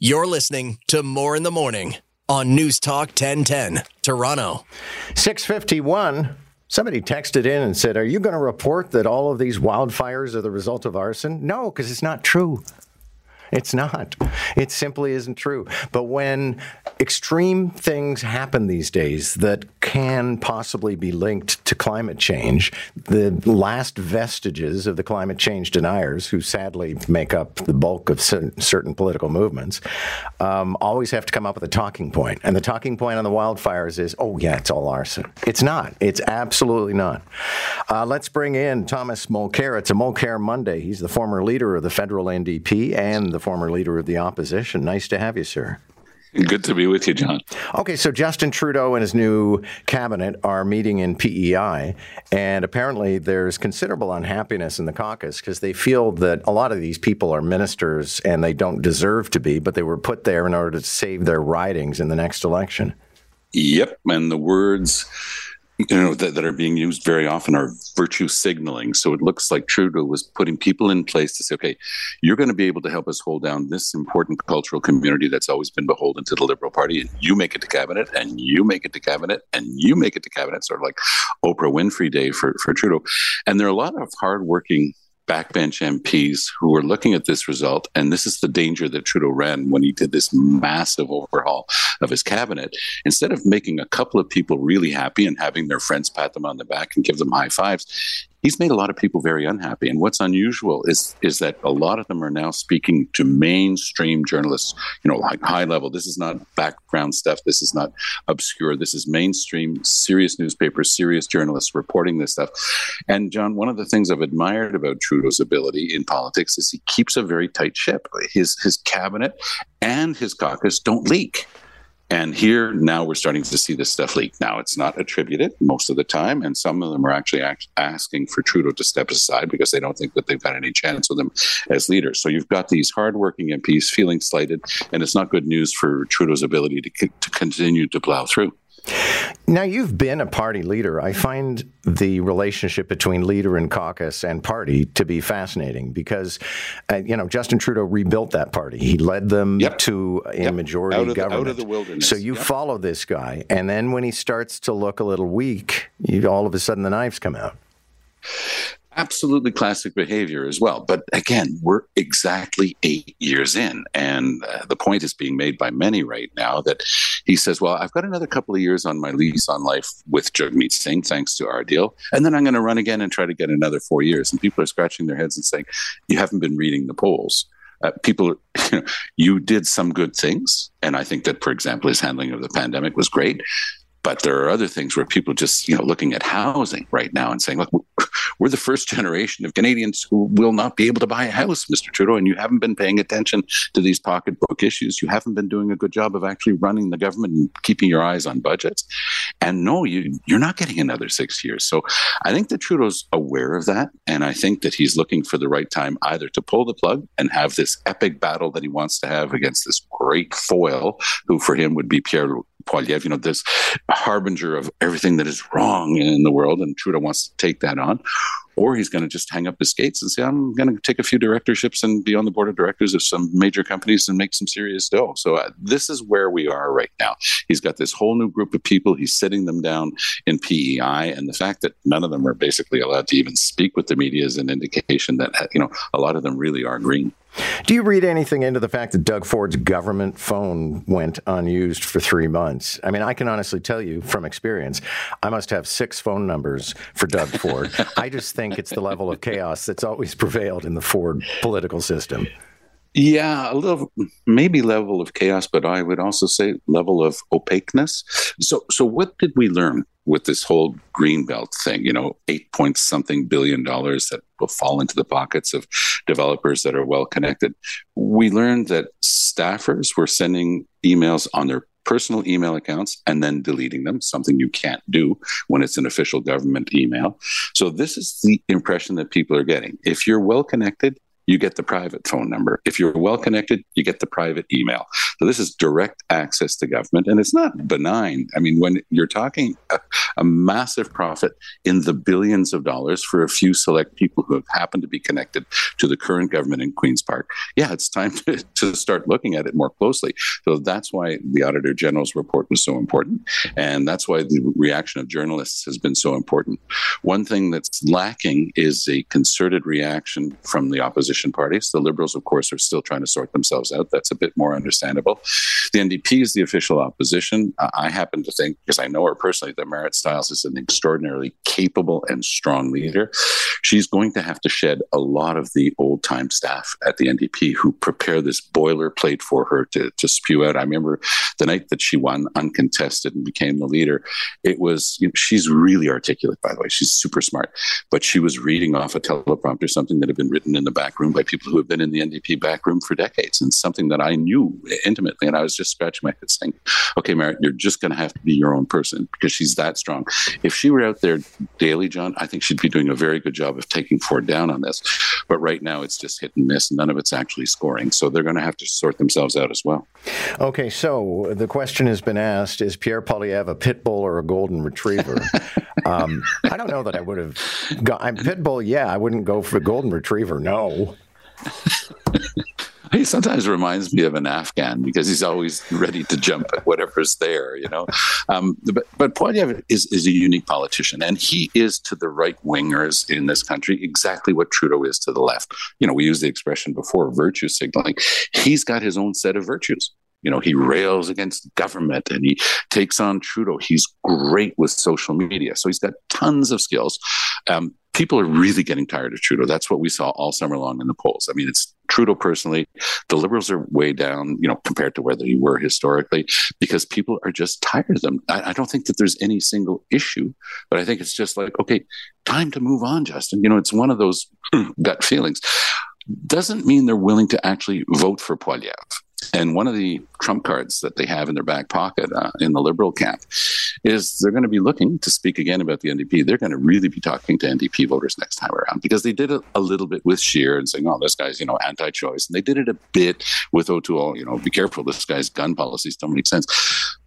You're listening to Moore in the Morning on News Talk 1010, Toronto. 651. Somebody texted in and said, Are you going to report that all of these wildfires are the result of arson? No, because it's not true. It's not. It simply isn't true. But when extreme things happen these days that can possibly be linked to climate change, the last vestiges of the climate change deniers, who sadly make up the bulk of certain political movements, um, always have to come up with a talking point. And the talking point on the wildfires is, oh, yeah, it's all arson. It's not. It's absolutely not. Uh, let's bring in Thomas Mulcair. It's a Mulcair Monday. He's the former leader of the federal NDP and the the former leader of the opposition. Nice to have you, sir. Good to be with you, John. Okay, so Justin Trudeau and his new cabinet are meeting in PEI, and apparently there's considerable unhappiness in the caucus because they feel that a lot of these people are ministers and they don't deserve to be, but they were put there in order to save their ridings in the next election. Yep, and the words you know that, that are being used very often are virtue signaling. So it looks like trudeau was putting people in place to say okay you're going to be able to help us hold down this important cultural community that's always been beholden to the liberal party and you make it to cabinet and you make it to cabinet and you make it to cabinet sort of like oprah winfrey day for, for trudeau. And there are a lot of hardworking backbench MPs who were looking at this result, and this is the danger that Trudeau ran when he did this massive overhaul of his cabinet. Instead of making a couple of people really happy and having their friends pat them on the back and give them high fives, he's made a lot of people very unhappy. And what's unusual is is that a lot of them are now speaking to mainstream journalists, you know, like high level. This is not background stuff. This is not obscure. This is mainstream, serious newspapers, serious journalists reporting this stuff. And John, one of the things I've admired about Trudeau's ability in politics is he keeps a very tight ship. His his cabinet and his caucus don't leak. And here now we're starting to see this stuff leak. Now it's not attributed most of the time, and some of them are actually act- asking for Trudeau to step aside because they don't think that they've got any chance with him as leader. So you've got these hardworking MPs feeling slighted, and it's not good news for Trudeau's ability to, c- to continue to plow through. Now, you've been a party leader. I find the relationship between leader and caucus and party to be fascinating because, uh, you know, Justin Trudeau rebuilt that party. He led them yep. to a yep. majority out government. The, out of the wilderness. So you yep. follow this guy, and then when he starts to look a little weak, you, all of a sudden the knives come out absolutely classic behavior as well. But again, we're exactly eight years in. And uh, the point is being made by many right now that he says, Well, I've got another couple of years on my lease on life with Jagmeet Singh, thanks to our deal. And then I'm going to run again and try to get another four years. And people are scratching their heads and saying, You haven't been reading the polls. Uh, people, you, know, you did some good things. And I think that, for example, his handling of the pandemic was great. But there are other things where people just, you know, looking at housing right now and saying, look, we're the first generation of Canadians who will not be able to buy a house, Mr. Trudeau, and you haven't been paying attention to these pocketbook issues. You haven't been doing a good job of actually running the government and keeping your eyes on budgets. And no, you, you're not getting another six years. So I think that Trudeau's aware of that. And I think that he's looking for the right time either to pull the plug and have this epic battle that he wants to have against this great foil, who for him would be Pierre Poilievre, you know, this harbinger of everything that is wrong in the world, and Trudeau wants to take that on or he's going to just hang up his skates and say, I'm going to take a few directorships and be on the board of directors of some major companies and make some serious dough. So uh, this is where we are right now. He's got this whole new group of people. He's sitting them down in PEI, and the fact that none of them are basically allowed to even speak with the media is an indication that you know a lot of them really are green. Do you read anything into the fact that Doug Ford's government phone went unused for three months? I mean, I can honestly tell you from experience, I must have six phone numbers for Doug Ford. I just think it's the level of chaos that's always prevailed in the Ford political system. Yeah, a little maybe level of chaos, but I would also say level of opaqueness. So, so what did we learn with this whole greenbelt thing? You know, eight point something billion dollars that will fall into the pockets of developers that are well connected. We learned that staffers were sending emails on their personal email accounts and then deleting them, something you can't do when it's an official government email. So, this is the impression that people are getting. If you're well connected, you get the private phone number. If you're well connected, you get the private email. So this is direct access to government, and it's not benign. I mean, when you're talking a, a massive profit in the billions of dollars for a few select people who have happened to be connected to the current government in Queen's Park, yeah, it's time to, to start looking at it more closely. So that's why the Auditor General's report was so important, and that's why the reaction of journalists has been so important. One thing that's lacking is a concerted reaction from the opposition parties. The Liberals, of course, are still trying to sort themselves out. That's a bit more understandable. The NDP is the official opposition. I happen to think, because I know her personally, that Marit Stiles is an extraordinarily capable and strong leader. She's going to have to shed a lot of the old time staff at the NDP who prepare this boilerplate for her to, to spew out. I remember the night that she won uncontested and became the leader. It was, you know, she's really articulate, by the way. She's super smart, but she was reading off a teleprompter something that had been written in the back room by people who have been in the NDP back room for decades and something that I knew intimately. And I was just scratching my head saying, okay, Marit, you're just going to have to be your own person because she's that strong. If she were out there daily, John, I think she'd be doing a very good job of taking Ford down on this. But right now, it's just hit and miss. None of it's actually scoring. So they're going to have to sort themselves out as well. Okay, so the question has been asked Is Pierre Poilievre a pit bull or a golden retriever? um, I don't know that I would have. Got, I'm pit bull, yeah. I wouldn't go for golden retriever, no. he sometimes reminds me of an Afghan because he's always ready to jump at whatever's there, you know. Um, but but Poilievre is, is a unique politician, and he is to the right wingers in this country exactly what Trudeau is to the left. You know, we used the expression before, virtue signaling. He's got his own set of virtues. You know, he rails against government and he takes on Trudeau. He's great with social media. So he's got tons of skills. Um, people are really getting tired of Trudeau. That's what we saw all summer long in the polls. I mean, it's Trudeau personally. The Liberals are way down, you know, compared to where they were historically, because people are just tired of them. I, I don't think that there's any single issue, but I think it's just like, okay, time to move on, Justin. You know, it's one of those gut feelings. Doesn't mean they're willing to actually vote for Poilievre. And one of the trump cards that they have in their back pocket uh, in the liberal camp is they're going to be looking to speak again about the NDP. They're going to really be talking to NDP voters next time around because they did it a little bit with Scheer and saying, "Oh, this guy's you know anti-choice," and they did it a bit with O'Toole. You know, be careful, this guy's gun policies don't make sense.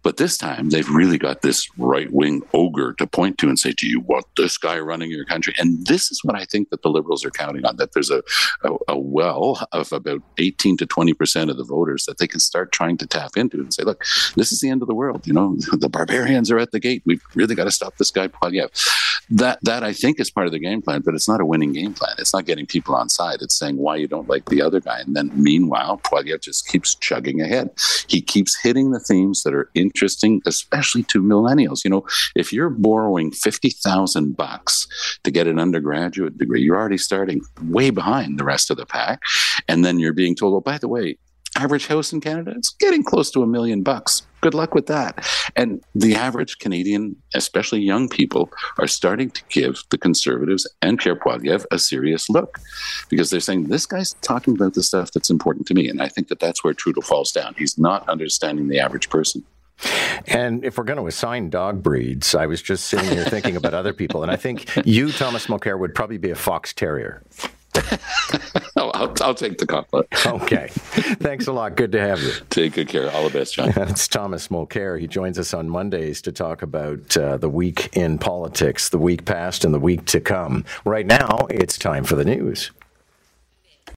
But this time, they've really got this right-wing ogre to point to and say, "Do you want this guy running your country?" And this is what I think that the Liberals are counting on: that there's a a, a well of about 18 to 20 percent of the voters that they can start trying to tap into and say, "Look, this is the end of the world. You know, the barbarians are at the gate. We've really got to stop this guy Poilievre." That that I think is part of the game plan, but it's not a winning game plan. It's not getting people on side. It's saying why you don't like the other guy, and then meanwhile, Poilievre just keeps chugging ahead. He keeps hitting the themes that are interesting, especially to millennials. You know, if you're borrowing fifty thousand bucks to get an undergraduate degree, you're already starting way behind the rest of the pack, and then you're being told, "Oh, by the way, average house in Canada, it's getting close to a million bucks. Good luck with that. And the average Canadian, especially young people, are starting to give the Conservatives and Pierre Poilievre a serious look because they're saying, this guy's talking about the stuff that's important to me. And I think that that's where Trudeau falls down. He's not understanding the average person. And if we're going to assign dog breeds, I was just sitting here thinking about other people, and I think you, Thomas Mulcair, would probably be a fox terrier. I'll, I'll, take the compliment. Okay. Thanks a lot. Good to have you. Take good care. All the best, John. It's Thomas Mulcair. He joins us on Mondays to talk about uh, the week in politics, the week past and the week to come. Right now, it's time for the news.